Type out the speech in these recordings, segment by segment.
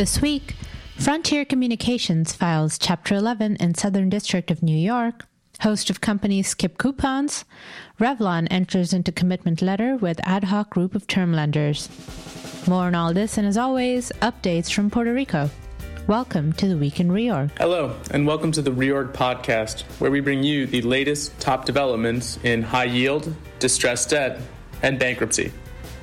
This week, Frontier Communications files Chapter 11 in Southern District of New York. Host of companies skip coupons. Revlon enters into commitment letter with ad hoc group of term lenders. More on all this, and as always, updates from Puerto Rico. Welcome to the Week in Reorg. Hello, and welcome to the Reorg podcast, where we bring you the latest top developments in high yield, distressed debt, and bankruptcy.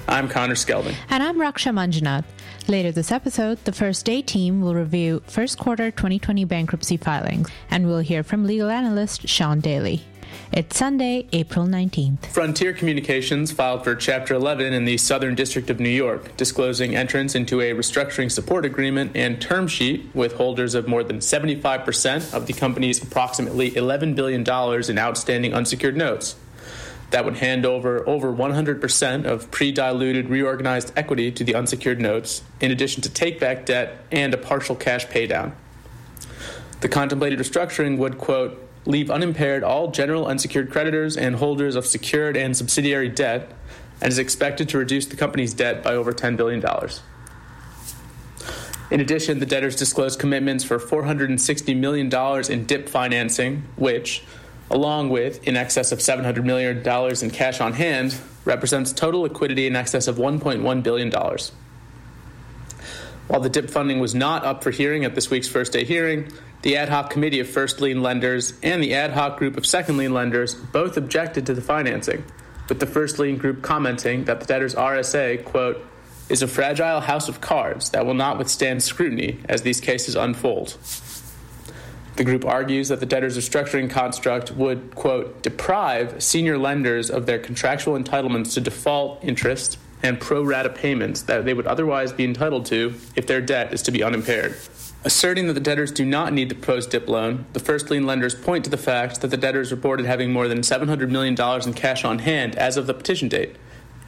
I'm Connor Skelding. And I'm Raksha Manjunath. Later this episode, the First Day team will review first quarter 2020 bankruptcy filings, and we'll hear from legal analyst Sean Daly. It's Sunday, April 19th. Frontier Communications filed for Chapter 11 in the Southern District of New York, disclosing entrance into a restructuring support agreement and term sheet with holders of more than 75% of the company's approximately $11 billion in outstanding unsecured notes that would hand over over 100% of pre diluted reorganized equity to the unsecured notes, in addition to take back debt and a partial cash paydown. The contemplated restructuring would, quote, leave unimpaired all general unsecured creditors and holders of secured and subsidiary debt, and is expected to reduce the company's debt by over $10 billion. In addition, the debtors disclosed commitments for $460 million in DIP financing, which, along with in excess of $700 million in cash on hand, represents total liquidity in excess of $1.1 billion. While the DIP funding was not up for hearing at this week's first day hearing, the ad hoc committee of first lien lenders and the ad hoc group of second lien lenders both objected to the financing, with the first lien group commenting that the debtor's RSA, quote, is a fragile house of cards that will not withstand scrutiny as these cases unfold. The group argues that the debtor's restructuring construct would, quote, deprive senior lenders of their contractual entitlements to default interest and pro rata payments that they would otherwise be entitled to if their debt is to be unimpaired. Asserting that the debtors do not need the proposed DIP loan, the first lien lenders point to the fact that the debtors reported having more than $700 million in cash on hand as of the petition date,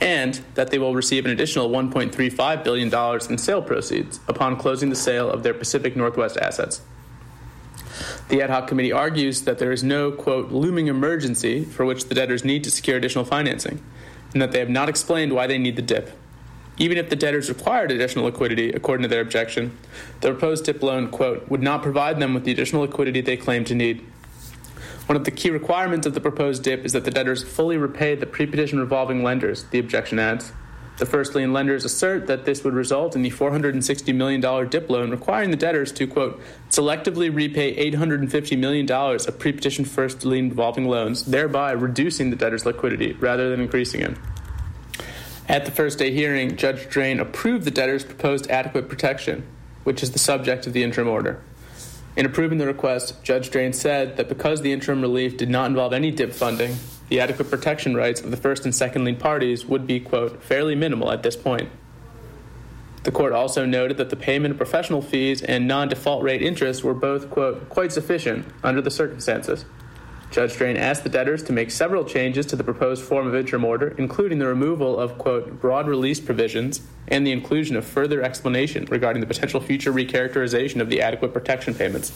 and that they will receive an additional $1.35 billion in sale proceeds upon closing the sale of their Pacific Northwest assets. The ad hoc committee argues that there is no, quote, looming emergency for which the debtors need to secure additional financing, and that they have not explained why they need the DIP. Even if the debtors required additional liquidity, according to their objection, the proposed DIP loan, quote, would not provide them with the additional liquidity they claim to need. One of the key requirements of the proposed DIP is that the debtors fully repay the pre petition revolving lenders, the objection adds. The first lien lenders assert that this would result in the $460 million DIP loan requiring the debtors to, quote, selectively repay $850 million of pre petition first lien revolving loans, thereby reducing the debtor's liquidity rather than increasing it. At the first day hearing, Judge Drain approved the debtor's proposed adequate protection, which is the subject of the interim order. In approving the request, Judge Drain said that because the interim relief did not involve any DIP funding, the adequate protection rights of the first and second lien parties would be, quote, fairly minimal at this point. The court also noted that the payment of professional fees and non default rate interest were both, quote, quite sufficient under the circumstances. Judge Drain asked the debtors to make several changes to the proposed form of interim order, including the removal of, quote, broad release provisions and the inclusion of further explanation regarding the potential future recharacterization of the adequate protection payments.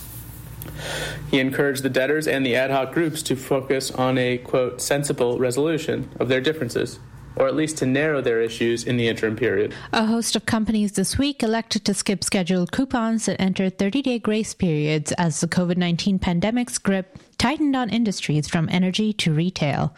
He encouraged the debtors and the ad hoc groups to focus on a, quote, sensible resolution of their differences, or at least to narrow their issues in the interim period. A host of companies this week elected to skip scheduled coupons and enter 30 day grace periods as the COVID 19 pandemic's grip tightened on industries from energy to retail.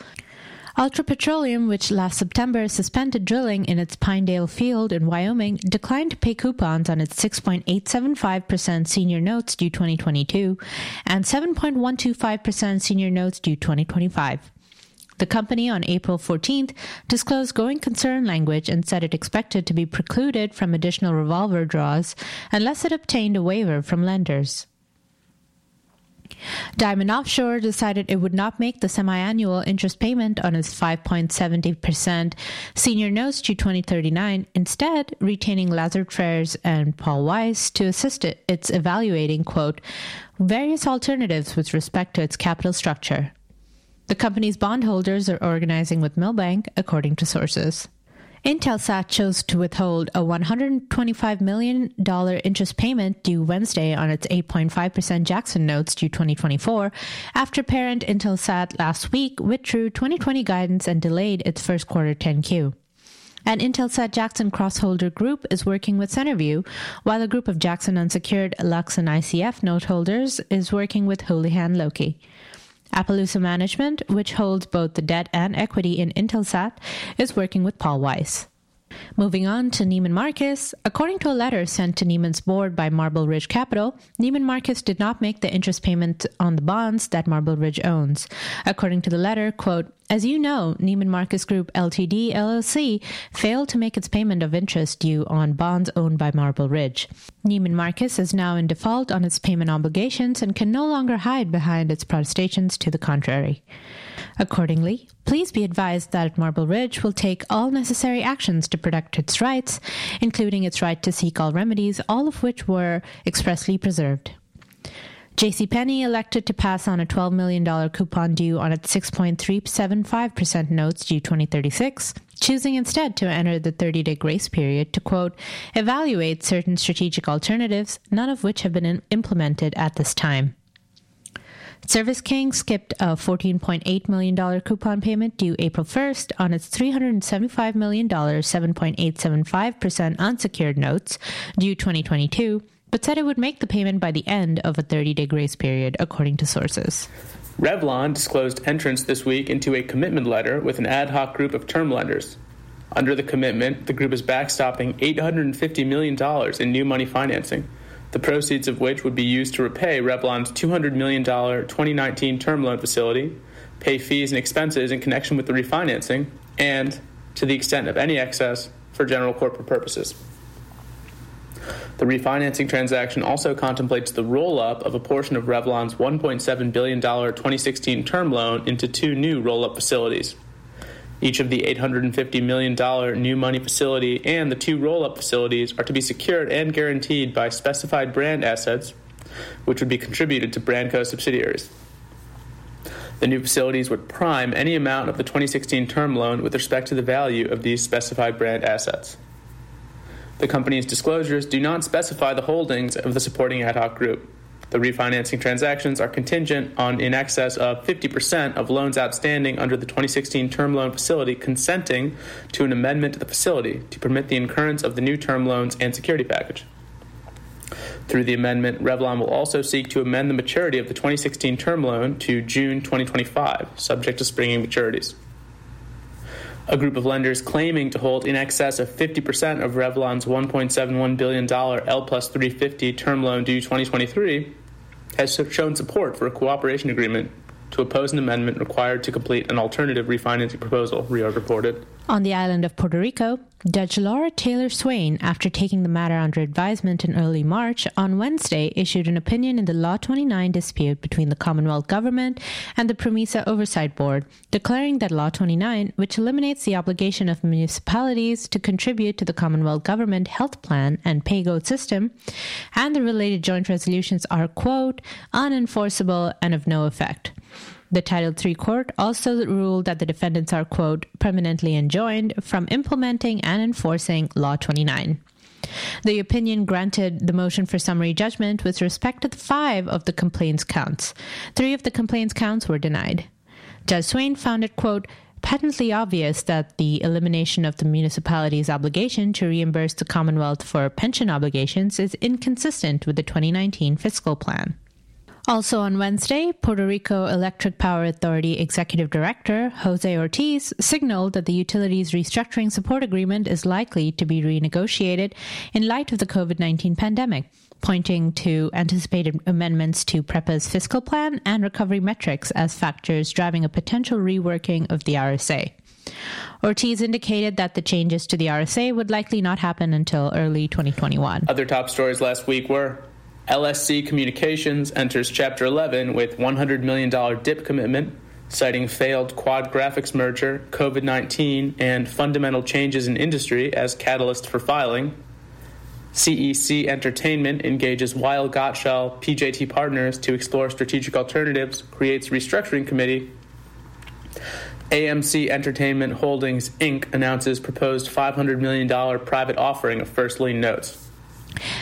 Ultra Petroleum, which last September suspended drilling in its Pinedale field in Wyoming, declined to pay coupons on its 6.875% senior notes due 2022 and 7.125% senior notes due 2025. The company on April 14th disclosed going concern language and said it expected to be precluded from additional revolver draws unless it obtained a waiver from lenders. Diamond Offshore decided it would not make the semi-annual interest payment on its 5.70% senior notes to 2039, instead retaining Lazard Freres and Paul Weiss to assist it, its evaluating, quote, various alternatives with respect to its capital structure. The company's bondholders are organizing with Milbank, according to sources. Intelsat chose to withhold a $125 million interest payment due Wednesday on its 8.5% Jackson notes due 2024 after parent Intelsat last week withdrew 2020 guidance and delayed its first quarter 10Q. and Intelsat Jackson Crossholder Group is working with Centerview, while a group of Jackson unsecured Lux and ICF noteholders is working with Houlihan Lokey. Appaloosa Management, which holds both the debt and equity in Intelsat, is working with Paul Weiss. Moving on to Neiman Marcus, according to a letter sent to Neiman's board by Marble Ridge Capital, Neiman Marcus did not make the interest payment on the bonds that Marble Ridge owns. According to the letter, quote, as you know, Neiman Marcus Group Ltd. LLC failed to make its payment of interest due on bonds owned by Marble Ridge. Neiman Marcus is now in default on its payment obligations and can no longer hide behind its protestations to the contrary. Accordingly, please be advised that Marble Ridge will take all necessary actions to protect its rights, including its right to seek all remedies, all of which were expressly preserved. JCPenney elected to pass on a $12 million coupon due on its 6.375% notes due 2036, choosing instead to enter the 30 day grace period to, quote, evaluate certain strategic alternatives, none of which have been implemented at this time. Service King skipped a $14.8 million coupon payment due April 1st on its $375 million 7.875% unsecured notes due 2022, but said it would make the payment by the end of a 30 day grace period, according to sources. Revlon disclosed entrance this week into a commitment letter with an ad hoc group of term lenders. Under the commitment, the group is backstopping $850 million in new money financing the proceeds of which would be used to repay Revlon's $200 million 2019 term loan facility, pay fees and expenses in connection with the refinancing, and, to the extent of any excess, for general corporate purposes. The refinancing transaction also contemplates the roll up of a portion of Revlon's $1.7 billion 2016 term loan into two new roll up facilities. Each of the $850 million new money facility and the two roll up facilities are to be secured and guaranteed by specified brand assets, which would be contributed to Brandco subsidiaries. The new facilities would prime any amount of the 2016 term loan with respect to the value of these specified brand assets. The company's disclosures do not specify the holdings of the supporting ad hoc group. The refinancing transactions are contingent on in excess of 50% of loans outstanding under the 2016 term loan facility consenting to an amendment to the facility to permit the incurrence of the new term loans and security package. Through the amendment, Revlon will also seek to amend the maturity of the 2016 term loan to June 2025, subject to springing maturities. A group of lenders claiming to hold in excess of 50% of Revlon's $1.71 billion L plus 350 term loan due 2023 has shown support for a cooperation agreement to oppose an amendment required to complete an alternative refinancing proposal, Reorg reported. On the island of Puerto Rico, Judge Laura Taylor Swain, after taking the matter under advisement in early March, on Wednesday issued an opinion in the Law 29 dispute between the Commonwealth Government and the PROMESA Oversight Board, declaring that Law 29, which eliminates the obligation of municipalities to contribute to the Commonwealth Government health plan and pay-go system, and the related joint resolutions are, quote, unenforceable and of no effect. The Title III court also ruled that the defendants are, quote, permanently enjoined from implementing and enforcing Law 29. The opinion granted the motion for summary judgment with respect to five of the complaints counts. Three of the complaints counts were denied. Judge Swain found it, quote, patently obvious that the elimination of the municipality's obligation to reimburse the Commonwealth for pension obligations is inconsistent with the 2019 fiscal plan. Also on Wednesday, Puerto Rico Electric Power Authority Executive Director Jose Ortiz signaled that the utility's restructuring support agreement is likely to be renegotiated in light of the COVID 19 pandemic, pointing to anticipated amendments to PREPA's fiscal plan and recovery metrics as factors driving a potential reworking of the RSA. Ortiz indicated that the changes to the RSA would likely not happen until early 2021. Other top stories last week were LSC Communications enters Chapter 11 with $100 million DIP commitment, citing failed quad graphics merger, COVID 19, and fundamental changes in industry as catalyst for filing. CEC Entertainment engages Weil Gotshal PJT Partners to explore strategic alternatives, creates restructuring committee. AMC Entertainment Holdings Inc. announces proposed $500 million private offering of first lien notes.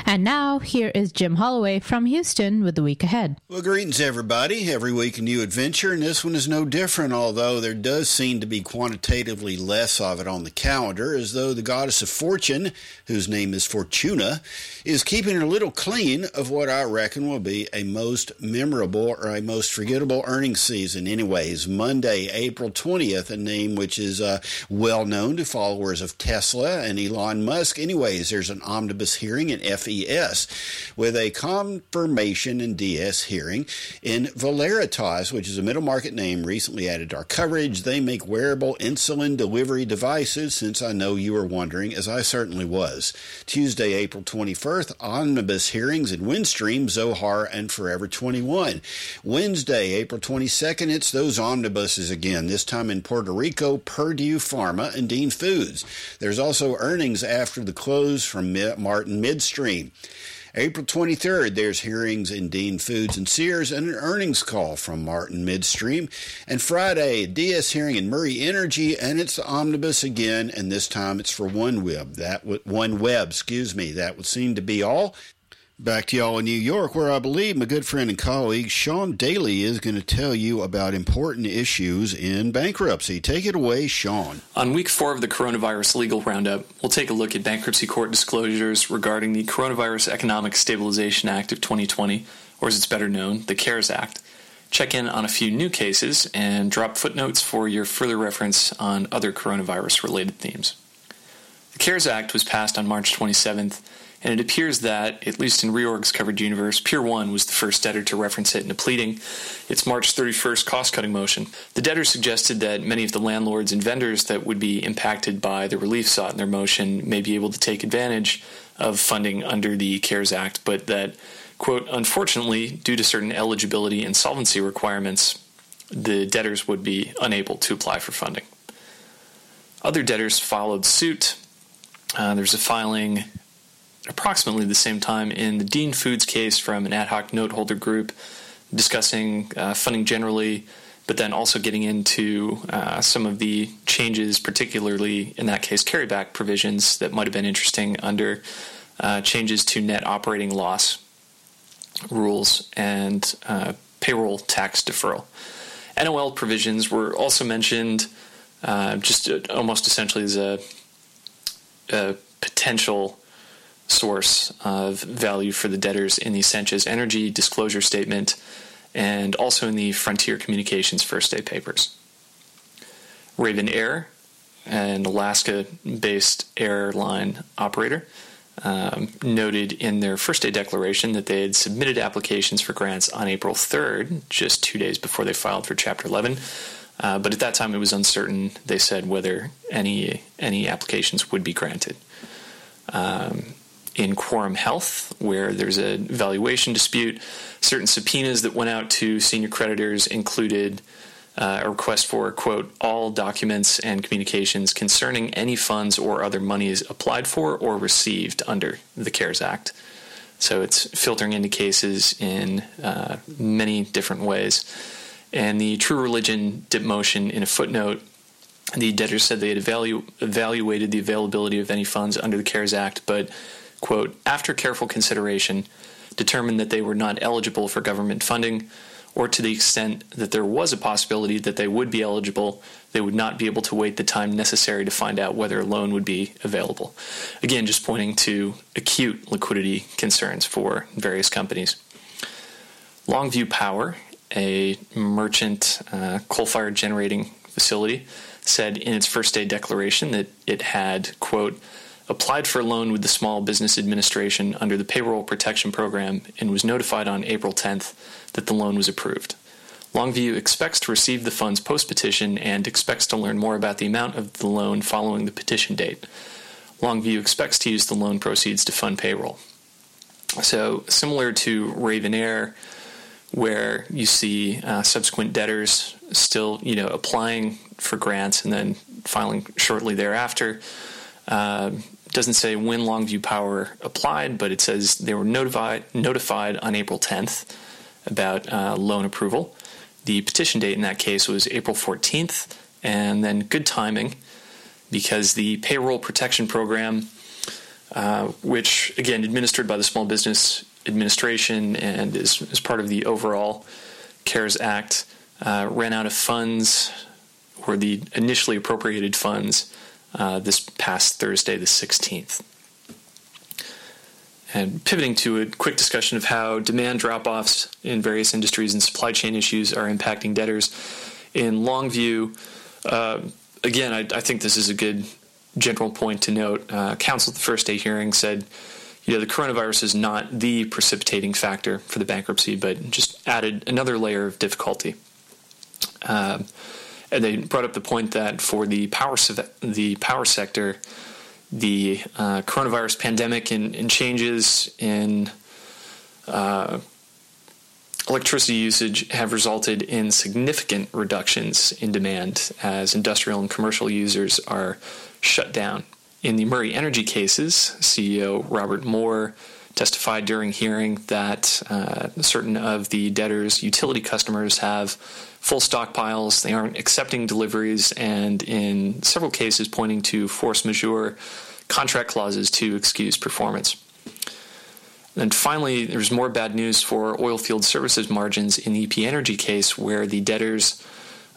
And now, here is Jim Holloway from Houston with the week ahead. Well, greetings, everybody. Every week a new adventure, and this one is no different, although there does seem to be quantitatively less of it on the calendar, as though the goddess of fortune, whose name is Fortuna, is keeping her little clean of what I reckon will be a most memorable or a most forgettable earnings season. Anyways, Monday, April 20th, a name which is uh, well known to followers of Tesla and Elon Musk. Anyways, there's an omnibus hearing in FE DS with a confirmation and DS hearing in Valeritas, which is a middle market name recently added to our coverage. They make wearable insulin delivery devices, since I know you were wondering, as I certainly was. Tuesday, April 21st, omnibus hearings in Windstream, Zohar, and Forever 21. Wednesday, April 22nd, it's those omnibuses again, this time in Puerto Rico, Purdue Pharma and Dean Foods. There's also earnings after the close from Martin Midstream. April 23rd, there's hearings in Dean Foods and Sears and an earnings call from Martin Midstream. And Friday, DS hearing in Murray Energy, and it's the omnibus again, and this time it's for OneWeb. That OneWeb, excuse me. That would seem to be all. Back to y'all in New York, where I believe my good friend and colleague Sean Daly is going to tell you about important issues in bankruptcy. Take it away, Sean. On week four of the Coronavirus Legal Roundup, we'll take a look at bankruptcy court disclosures regarding the Coronavirus Economic Stabilization Act of 2020, or as it's better known, the CARES Act. Check in on a few new cases and drop footnotes for your further reference on other coronavirus related themes. The CARES Act was passed on March 27th and it appears that, at least in Reorg's covered universe, Pier 1 was the first debtor to reference it in a pleading its March 31st cost cutting motion. The debtor suggested that many of the landlords and vendors that would be impacted by the relief sought in their motion may be able to take advantage of funding under the CARES Act, but that, quote, unfortunately, due to certain eligibility and solvency requirements, the debtors would be unable to apply for funding. Other debtors followed suit. Uh, there's a filing approximately the same time in the Dean Foods case from an ad hoc note holder group discussing uh, funding generally, but then also getting into uh, some of the changes, particularly in that case, carryback provisions that might have been interesting under uh, changes to net operating loss rules and uh, payroll tax deferral. NOL provisions were also mentioned, uh, just uh, almost essentially as a, a potential source of value for the debtors in the Sanchez Energy disclosure statement and also in the Frontier Communications first day papers. Ravn Air, an Alaska based airline operator, um, noted in their first day declaration that they had submitted applications for grants on April 3rd, just two days before they filed for Chapter 11. Uh, but at that time, it was uncertain, they said, whether any, any applications would be granted. Um, in Quorum Health, where there's a valuation dispute. Certain subpoenas that went out to senior creditors included uh, a request for, quote, all documents and communications concerning any funds or other monies applied for or received under the CARES Act. So it's filtering into cases in uh, many different ways. And the True Religion dip motion in a footnote the debtors said they had evalu- evaluated the availability of any funds under the CARES Act, but quote, after careful consideration, determined that they were not eligible for government funding, or to the extent that there was a possibility that they would be eligible, they would not be able to wait the time necessary to find out whether a loan would be available. Again, just pointing to acute liquidity concerns for various companies. Longview Power, a merchant uh, coal fired generating facility, said in its first day declaration that it had, quote, applied for a loan with the Small Business Administration under the Payroll Protection Program and was notified on April 10th that the loan was approved. Longview expects to receive the funds post petition and expects to learn more about the amount of the loan following the petition date. Longview expects to use the loan proceeds to fund payroll. So, similar to Ravn Air, where you see uh, subsequent debtors still, you know, applying for grants and then filing shortly thereafter, uh, doesn't say when Longview Power applied, but it says they were notified notified on April 10th about uh, loan approval. The petition date in that case was April 14th, and then good timing because the payroll protection program uh, which, again, administered by the Small Business Administration and is, is part of the overall CARES Act, uh, ran out of funds or the initially appropriated funds uh, this past Thursday, the 16th. And pivoting to a quick discussion of how demand drop offs in various industries and supply chain issues are impacting debtors. In Longview, uh, again, I, I, think this is a good general point to note. Uh, counsel at the first day hearing said, you know, the coronavirus is not the precipitating factor for the bankruptcy, but just added another layer of difficulty. And they brought up the point that for the power the power sector, the uh, coronavirus pandemic and, and changes in uh, electricity usage have resulted in significant reductions in demand as industrial and commercial users are shut down. In the Murray Energy cases, CEO Robert Moore testified during hearing that uh, certain of the debtors' utility customers have full stockpiles, they aren't accepting deliveries, and in several cases pointing to force majeure contract clauses to excuse performance. And finally, there's more bad news for oilfield services margins in the EP Energy case, where the debtors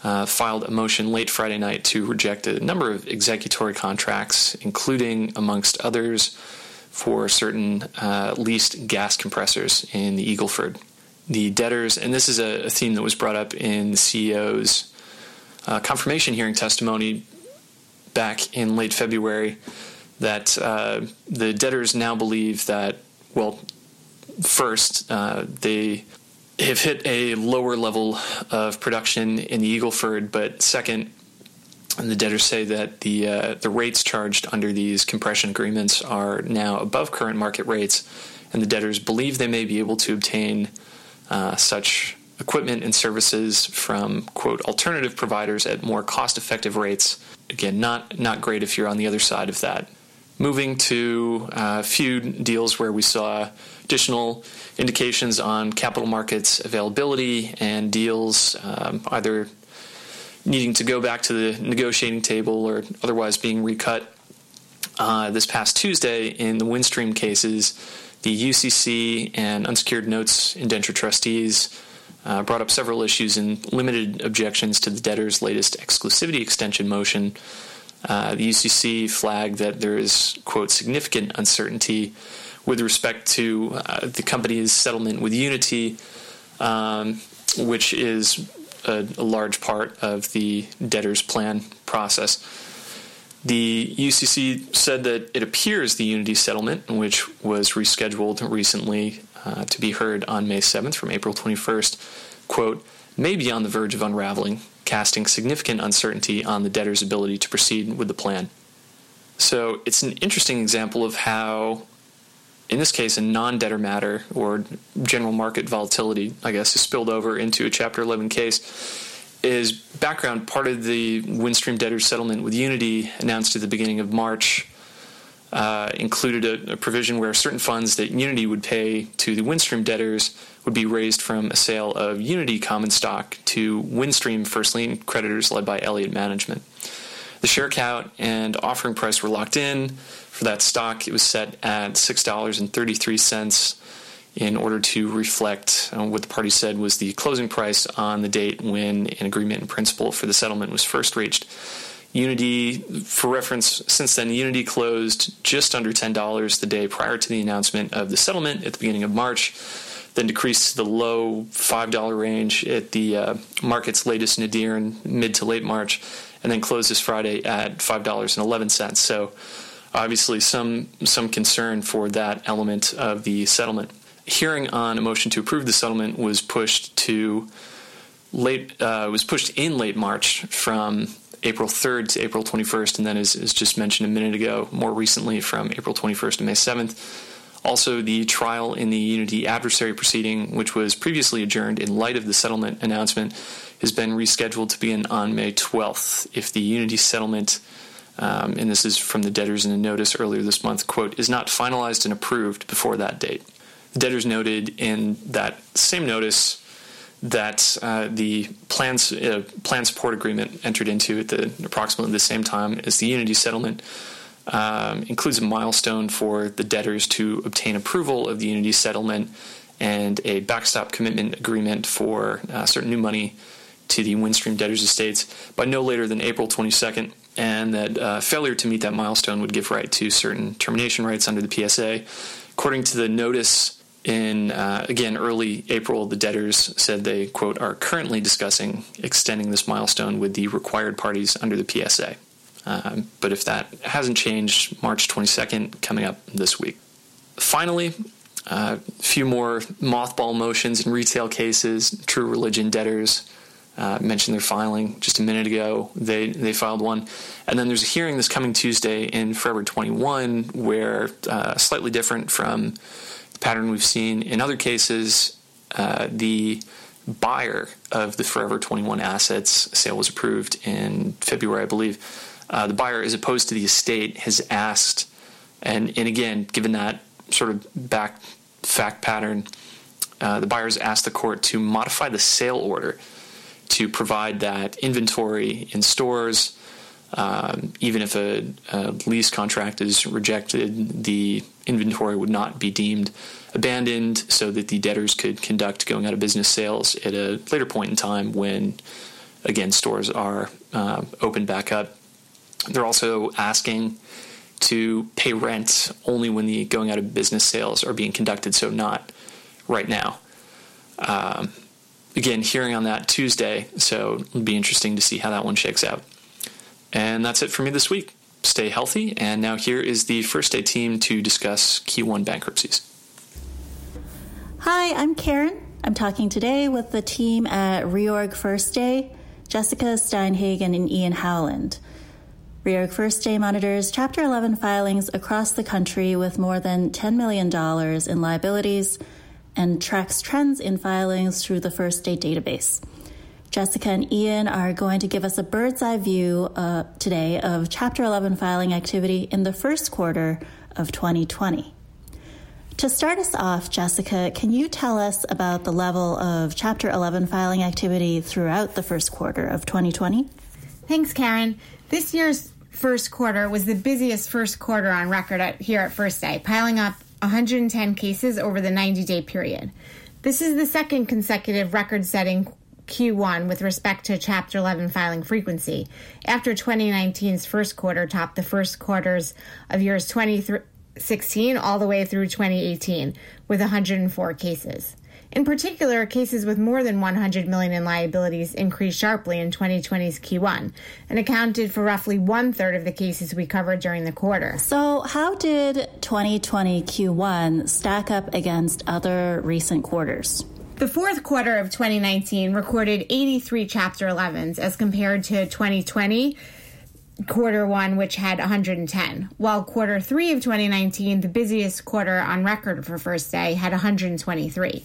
uh, filed a motion late Friday night to reject a number of executory contracts, including, amongst others, for certain uh, leased gas compressors in the Eagle Ford the debtors, and this is a, theme that was brought up in the CEO's uh, confirmation hearing testimony back in late February, that uh, the debtors now believe that, well, first, uh, they have hit a lower level of production in the Eagle Ford, but second, and the debtors say that the uh, the rates charged under these compression agreements are now above current market rates, and the debtors believe they may be able to obtain uh, such equipment and services from quote alternative providers at more cost effective rates. Again not not great if you're on the other side of that. Moving to uh, a few deals where we saw additional indications on capital markets availability and deals um, either needing to go back to the negotiating table or otherwise being recut uh, this past Tuesday in the Windstream cases the UCC and unsecured notes indenture trustees uh, brought up several issues and limited objections to the debtor's latest exclusivity extension motion. Uh, the UCC flagged that there is, quote, significant uncertainty with respect to uh, the company's settlement with Uniti, um, which is a, a large part of the debtor's plan process. The UCC said that it appears the Uniti settlement, which was rescheduled recently uh, to be heard on May 7th from April 21st, quote, may be on the verge of unraveling, casting significant uncertainty on the debtor's ability to proceed with the plan. So it's an interesting example of how, in this case, a non debtor matter or general market volatility, I guess, is spilled over into a Chapter 11 case is background part of the Windstream debtor settlement with Uniti announced at the beginning of March uh, included a, a, provision where certain funds that Uniti would pay to the Windstream debtors would be raised from a sale of Uniti common stock to Windstream first lien creditors led by Elliott Management. The share count and offering price were locked in. For that stock, it was set at $6.33 in order to reflect uh, what the party said was the closing price on the date when an agreement in principle for the settlement was first reached. Uniti, for reference, since then, Uniti closed just under $10 the day prior to the announcement of the settlement at the beginning of March, then decreased to the low $5 range at the uh, market's latest nadir in mid to late March, and then closed this Friday at $5.11. So, obviously, some, some concern for that element of the settlement hearing on a motion to approve the settlement was pushed to late uh, was pushed in late March from April 3rd to April 21st, and then as, as just mentioned a minute ago, more recently from April 21st to May 7th. Also, the trial in the Uniti adversary proceeding, which was previously adjourned in light of the settlement announcement, has been rescheduled to begin on May 12th. If the Uniti settlement, um, and this is from the debtors in a notice earlier this month, quote, is not finalized and approved before that date The debtors noted in that same notice that uh, the plans uh, plan support agreement entered into at the approximately the same time as the Uniti settlement um, includes a milestone for the debtors to obtain approval of the Uniti settlement and a backstop commitment agreement for uh, certain new money to the Windstream debtors' estates by no later than April 22nd, and that uh, failure to meet that milestone would give right to certain termination rights under the PSA. According to the notice in, uh, again, early April, the debtors said they, quote, are currently discussing extending this milestone with the required parties under the PSA. Um, but if that hasn't changed, March 22nd coming up this week. Finally, a uh, few more mothball motions in retail cases. True Religion debtors uh, mentioned their filing just a minute ago. They they filed one, and then there's a hearing this coming Tuesday in Forever 21, where uh, slightly different from the pattern we've seen in other cases. Uh, the buyer of the Forever 21 assets sale was approved in February, I believe. Uh, the buyer, as opposed to the estate, has asked, and and again, given that sort of back fact pattern, uh, the buyers asked the court to modify the sale order to provide that inventory in stores. Um, even if a, a, lease contract is rejected, the inventory would not be deemed abandoned so that the debtors could conduct going out of business sales at a later point in time when, again, stores are uh, open back up. They're also asking to pay rent only when the going out of business sales are being conducted, so not right now. Um, again, hearing on that Tuesday, so it'll be interesting to see how that one shakes out. And that's it for me this week. Stay healthy, and now here is the first day team to discuss Q1 bankruptcies. Hi, I'm Karen. I'm talking today with the team at Reorg First Day, Jessica Steinhagen and Ian Howland. Reorg First Day monitors Chapter 11 filings across the country with more than $10 million in liabilities and tracks trends in filings through the First Day database. Jessica and Ian are going to give us a bird's eye view uh, today of Chapter 11 filing activity in the first quarter of 2020. To start us off, Jessica, can you tell us about the level of Chapter 11 filing activity throughout the first quarter of 2020? Thanks, Karen. This year's first quarter was the busiest first quarter on record at, here at First Day, piling up 110 cases over the 90 day period. This is the second consecutive record setting Q1 with respect to Chapter 11 filing frequency, after 2019's first quarter topped the first quarters of years 2016 all the way through 2018 with 104 cases. In particular, cases with more than 100 million in liabilities increased sharply in 2020's Q1 and accounted for roughly one third of the cases we covered during the quarter. So, how did 2020 Q1 stack up against other recent quarters? The fourth quarter of 2019 recorded 83 Chapter 11s as compared to 2020 quarter one, which had 110, while quarter three of 2019, the busiest quarter on record for first day, had 123.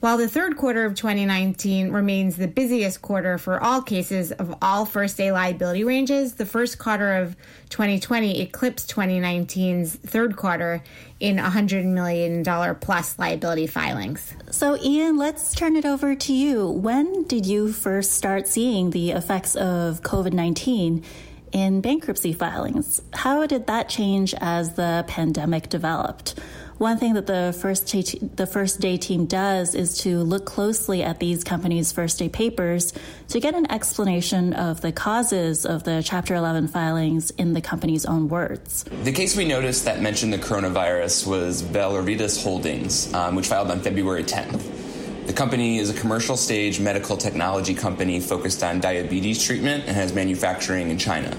While the third quarter of 2019 remains the busiest quarter for all cases of all first day liability ranges, the first quarter of 2020 eclipsed 2019's third quarter in $100 million plus liability filings. So, Ian, let's turn it over to you. When did you first start seeing the effects of COVID 19 in bankruptcy filings? How did that change as the pandemic developed? One thing that the first the first day team does is to look closely at these companies' first day papers to get an explanation of the causes of the Chapter 11 filings in the company's own words. The case we noticed that mentioned the coronavirus was Valeritas Holdings, um, which filed on February 10th. The company is a commercial stage medical technology company focused on diabetes treatment and has manufacturing in China.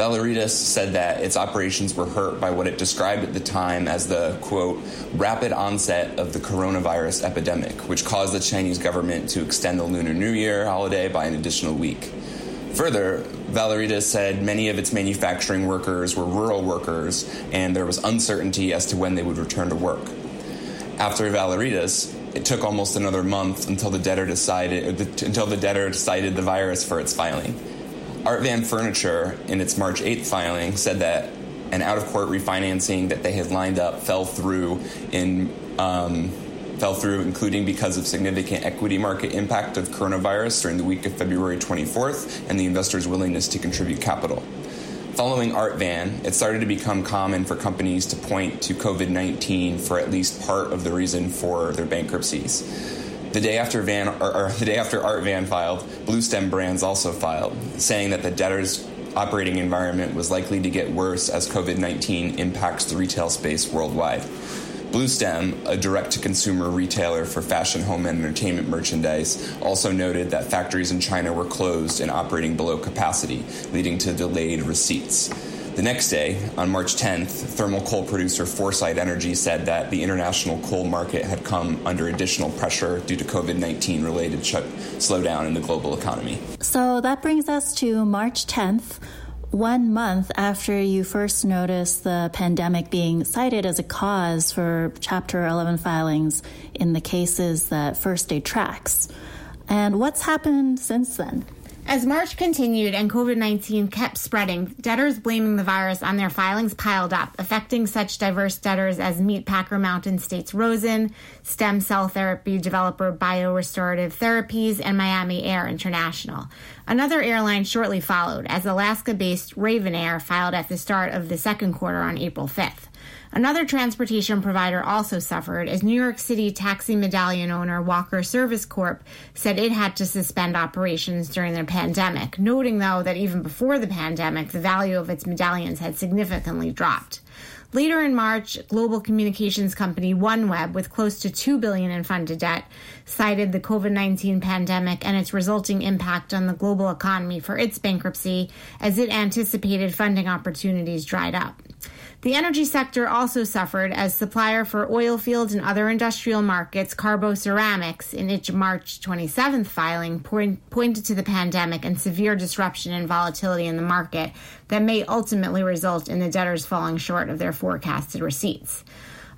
Valeritas said that its operations were hurt by what it described at the time as the, quote, rapid onset of the coronavirus epidemic, which caused the Chinese government to extend the Lunar New Year holiday by an additional week. Further, Valeritas said many of its manufacturing workers were rural workers and there was uncertainty as to when they would return to work. After Valeritas, it took almost another month until the debtor decided until the debtor cited the virus for its filing. Art Van Furniture, in its March 8th filing, said that an out of court refinancing that they had lined up fell through in. Um, fell through, including because of significant equity market impact of coronavirus during the week of February 24th and the investors' willingness to contribute capital. Following Art Van, it started to become common for companies to point to COVID 19 for at least part of the reason for their bankruptcies. The day after Van, or, or, the day after Art Van filed, Bluestem Brands also filed, saying that the debtor's operating environment was likely to get worse as COVID 19 impacts the retail space worldwide. Bluestem, a direct to consumer retailer for fashion, home, and entertainment merchandise, also noted that factories in China were closed and operating below capacity, leading to delayed receipts. The next day, on March 10th, thermal coal producer Foresight Energy said that the international coal market had come under additional pressure due to COVID 19 related slowdown in the global economy. So that brings us to March 10th one month after you first noticed the pandemic being cited as a cause for Chapter 11 filings in the cases that First Day tracks. And what's happened since then? As March continued and COVID 19 kept spreading, debtors blaming the virus on their filings piled up, affecting such diverse debtors as Meatpacker Mountain States Rosen, stem cell therapy developer BioRestorative Therapies, and Miami Air International. Another airline shortly followed, as Alaska based Ravn Air filed at the start of the second quarter on April 5th. Another transportation provider also suffered as New York City taxi medallion owner Walker Service Corp said it had to suspend operations during the pandemic, noting though that even before the pandemic, the value of its medallions had significantly dropped. Later in March, global communications company OneWeb, with close to 2 billion in funded debt, cited the COVID-19 pandemic and its resulting impact on the global economy for its bankruptcy as it anticipated funding opportunities dried up. The energy sector also suffered as supplier for oil fields and other industrial markets, Carbo Ceramics, in its March 27th filing, point, pointed to the pandemic and severe disruption and volatility in the market that may ultimately result in the debtors falling short of their forecasted receipts.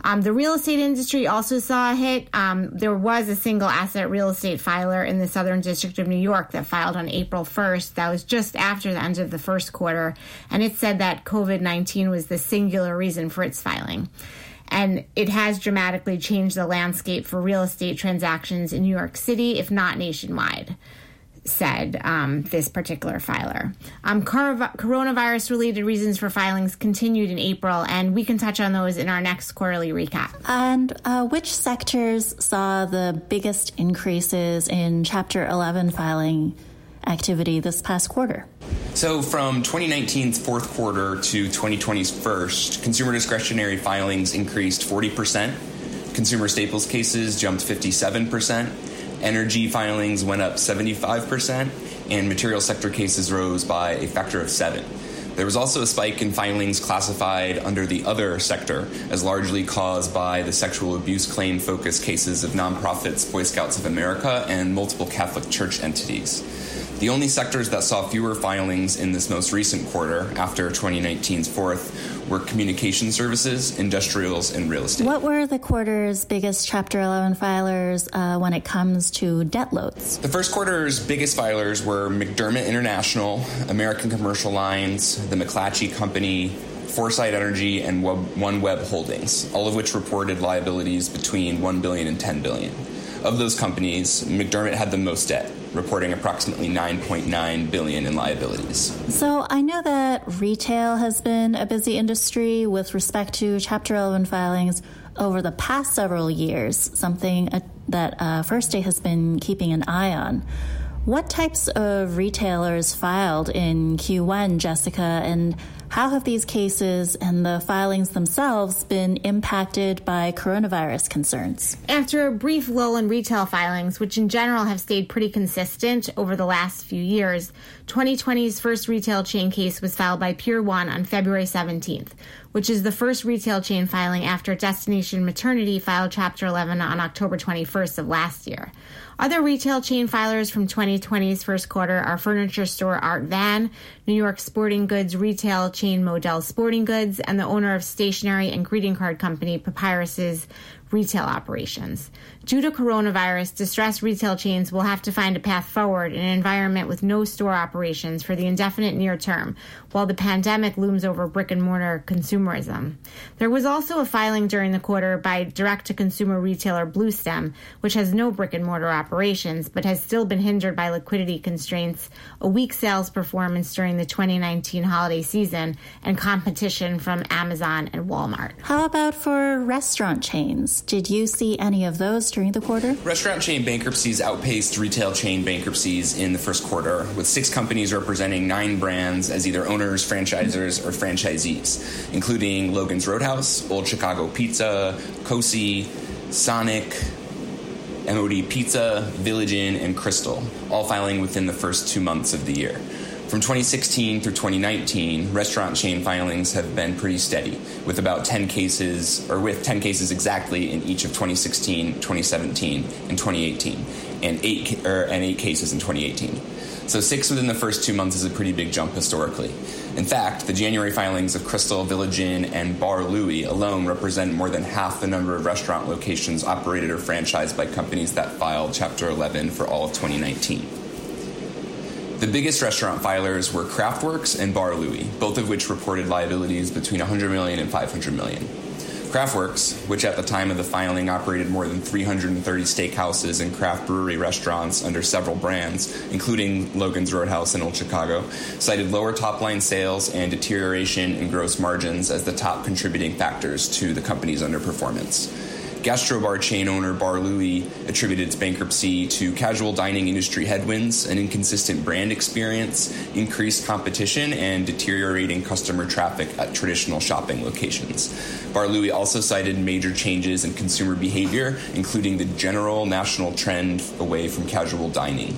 Um, the real estate industry also saw a hit. Um, there was a single asset real estate filer in the Southern District of New York that filed on April 1st. That was just after the end of the first quarter. And it said that COVID 19 was the singular reason for its filing. And it has dramatically changed the landscape for real estate transactions in New York City, if not nationwide said um, this particular filer. Um, coronavirus related reasons for filings continued in April, and we can touch on those in our next quarterly recap. And uh, which sectors saw the biggest increases in Chapter 11 filing activity this past quarter? So, from 2019's fourth quarter to 2020's first, consumer discretionary filings increased 40%, consumer staples cases jumped 57%. Energy filings went up 75%, and material sector cases rose by a factor of seven. There was also a spike in filings classified under the other sector as largely caused by the sexual abuse claim focused cases of nonprofits, Boy Scouts of America, and multiple Catholic Church entities. The only sectors that saw fewer filings in this most recent quarter, after 2019's fourth, were communication services, industrials, and real estate. What were the quarter's biggest Chapter 11 filers uh, when it comes to debt loads? The first quarter's biggest filers were McDermott International, American Commercial Lines, the McClatchy Company, Foresight Energy, and OneWeb Holdings, all of which reported liabilities between 1 billion and 10 billion. Of those companies, McDermott had the most debt, reporting approximately 9.9 billion in liabilities. So I know that retail has been a busy industry with respect to Chapter 11 filings over the past several years, something uh, that uh, First Day has been keeping an eye on. What types of retailers filed in Q1, Jessica, and how have these cases and the filings themselves been impacted by coronavirus concerns? After a brief lull in retail filings, which in general have stayed pretty consistent over the last few years, 2020's first retail chain case was filed by Pier 1 on February 17th, which is the first retail chain filing after Destination Maternity filed Chapter 11 on October 21st of last year. Other retail chain filers from 2020's first quarter are furniture store Art Van, New York sporting goods retail chain Modell Sporting Goods, and the owner of stationery and greeting card company Papyrus's retail operations. Due to coronavirus, distressed retail chains will have to find a path forward in an environment with no store operations for the indefinite near term, while the pandemic looms over brick and mortar consumerism. There was also a filing during the quarter by direct to consumer retailer Bluestem, which has no brick and mortar operations but has still been hindered by liquidity constraints, a weak sales performance during the 2019 holiday season, and competition from Amazon and Walmart. How about for restaurant chains? Did you see any of those during the quarter? Restaurant chain bankruptcies outpaced retail chain bankruptcies in the first quarter, with six companies representing nine brands as either owners, franchisors, or franchisees, including Logan's Roadhouse, Old Chicago Pizza, Cosi, Sonic, MOD Pizza, Village Inn, and Krystal, all filing within the first two months of the year. From 2016 through 2019, restaurant chain filings have been pretty steady, with about 10 cases, or with 10 cases exactly in each of 2016, 2017, and 2018, and eight, or, and eight cases in 2018. So six within the first two months is a pretty big jump historically. In fact, the January filings of Krystal, Village Inn, and Bar Louie alone represent more than half the number of restaurant locations operated or franchised by companies that filed Chapter 11 for all of 2019. The biggest restaurant filers were Craftworks and Bar Louie, both of which reported liabilities between 100 million and 500 million. Craftworks, which at the time of the filing operated more than 330 steakhouses and craft brewery restaurants under several brands, including Logan's Roadhouse and Old Chicago, cited lower top line sales and deterioration in gross margins as the top contributing factors to the company's underperformance. Gastrobar chain owner Bar Louie attributed its bankruptcy to casual dining industry headwinds, an inconsistent brand experience, increased competition, and deteriorating customer traffic at traditional shopping locations. Bar Louie also cited major changes in consumer behavior, including the general national trend away from casual dining.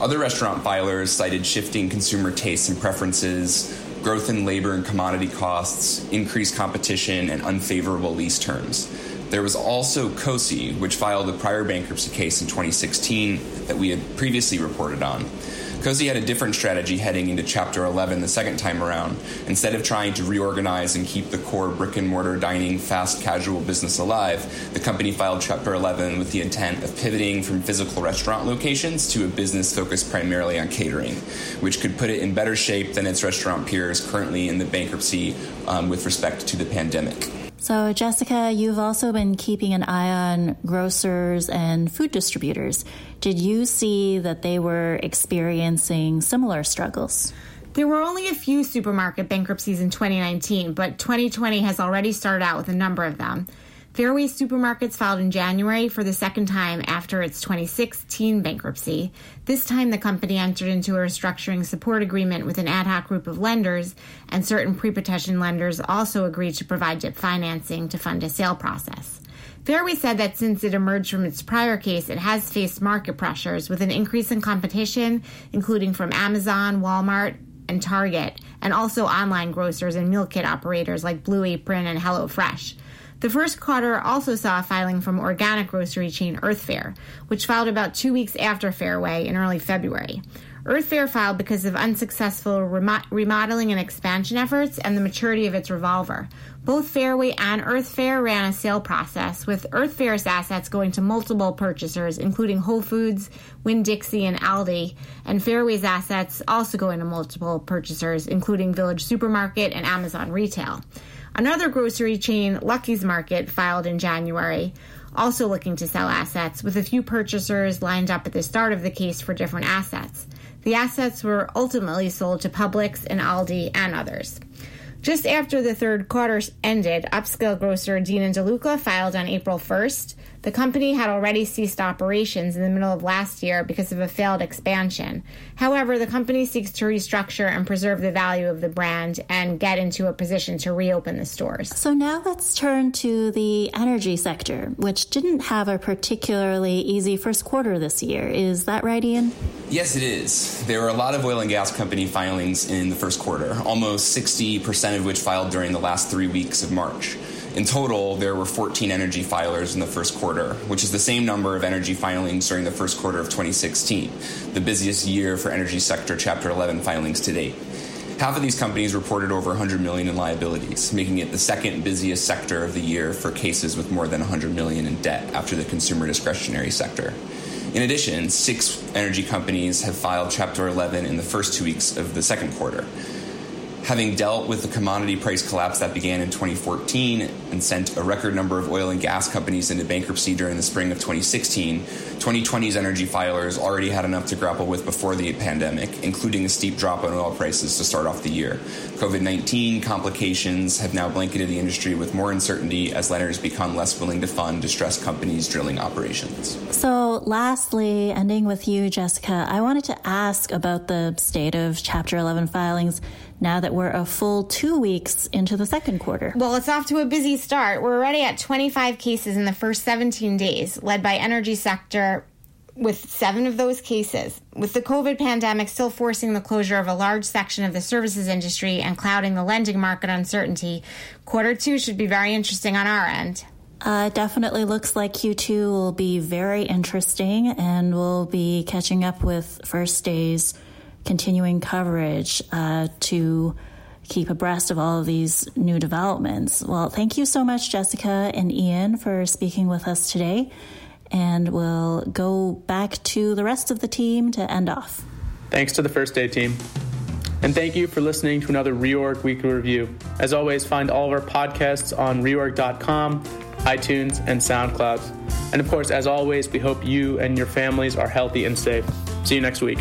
Other restaurant filers cited shifting consumer tastes and preferences, growth in labor and commodity costs, increased competition, and unfavorable lease terms. There was also COSI, which filed a prior bankruptcy case in 2016 that we had previously reported on. COSI had a different strategy heading into Chapter 11 the second time around. Instead of trying to reorganize and keep the core brick and mortar dining fast casual business alive, the company filed Chapter 11 with the intent of pivoting from physical restaurant locations to a business focused primarily on catering, which could put it in better shape than its restaurant peers currently in the bankruptcy um, with respect to the pandemic. So, Jessica, you've also been keeping an eye on grocers and food distributors. Did you see that they were experiencing similar struggles? There were only a few supermarket bankruptcies in 2019, but 2020 has already started out with a number of them. Fairway Supermarkets filed in January for the second time after its 2016 bankruptcy. This time, the company entered into a restructuring support agreement with an ad hoc group of lenders, and certain pre petition lenders also agreed to provide DIP financing to fund a sale process. Fairway said that since it emerged from its prior case, it has faced market pressures with an increase in competition, including from Amazon, Walmart, and Target, and also online grocers and meal kit operators like Blue Apron and HelloFresh. The first quarter also saw a filing from organic grocery chain Earth Fare, which filed about two weeks after Fairway in early February. Earth Fare filed because of unsuccessful remodeling and expansion efforts and the maturity of its revolver. Both Fairway and Earth Fare ran a sale process, with Earth Fare's assets going to multiple purchasers, including Whole Foods, Winn Dixie, and Aldi, and Fairway's assets also going to multiple purchasers, including Village Supermarket and Amazon Retail. Another grocery chain, Lucky's Market, filed in January, also looking to sell assets, with a few purchasers lined up at the start of the case for different assets. The assets were ultimately sold to Publix and Aldi and others. Just after the third quarter ended, upscale grocer Dean and DeLuca filed on April 1st the company had already ceased operations in the middle of last year because of a failed expansion. However, the company seeks to restructure and preserve the value of the brand and get into a position to reopen the stores. So now let's turn to the energy sector, which didn't have a particularly easy first quarter this year. Is that right, Ian? Yes, it is. There were a lot of oil and gas company filings in the first quarter, almost 60% of which filed during the last three weeks of March. In total, there were 14 energy filers in the first quarter, which is the same number of energy filings during the first quarter of 2016, the busiest year for energy sector Chapter 11 filings to date. Half of these companies reported over 100 million in liabilities, making it the second busiest sector of the year for cases with more than 100 million in debt after the consumer discretionary sector. In addition, six energy companies have filed Chapter 11 in the first two weeks of the second quarter having dealt with the commodity price collapse that began in 2014 and sent a record number of oil and gas companies into bankruptcy during the spring of 2016, 2020's energy filers already had enough to grapple with before the pandemic, including a steep drop in oil prices to start off the year. COVID 19 complications have now blanketed the industry with more uncertainty as lenders become less willing to fund distressed companies' drilling operations. So, lastly, ending with you, Jessica, I wanted to ask about the state of Chapter 11 filings now that we're a full two weeks into the second quarter. Well, it's off to a busy start. We're already at 25 cases in the first 17 days, led by energy sector with seven of those cases. With the COVID pandemic still forcing the closure of a large section of the services industry and clouding the lending market uncertainty, quarter two should be very interesting on our end. Uh, definitely looks like Q2 will be very interesting, and we'll be catching up with First Day's continuing coverage uh, to keep abreast of all of these new developments. Well, thank you so much, Jessica and Ian, for speaking with us today. And we'll go back to the rest of the team to end off. Thanks to the First Day team. And thank you for listening to another Reorg Weekly Review. As always, find all of our podcasts on reorg.com, iTunes, and SoundCloud. And of course, as always, we hope you and your families are healthy and safe. See you next week.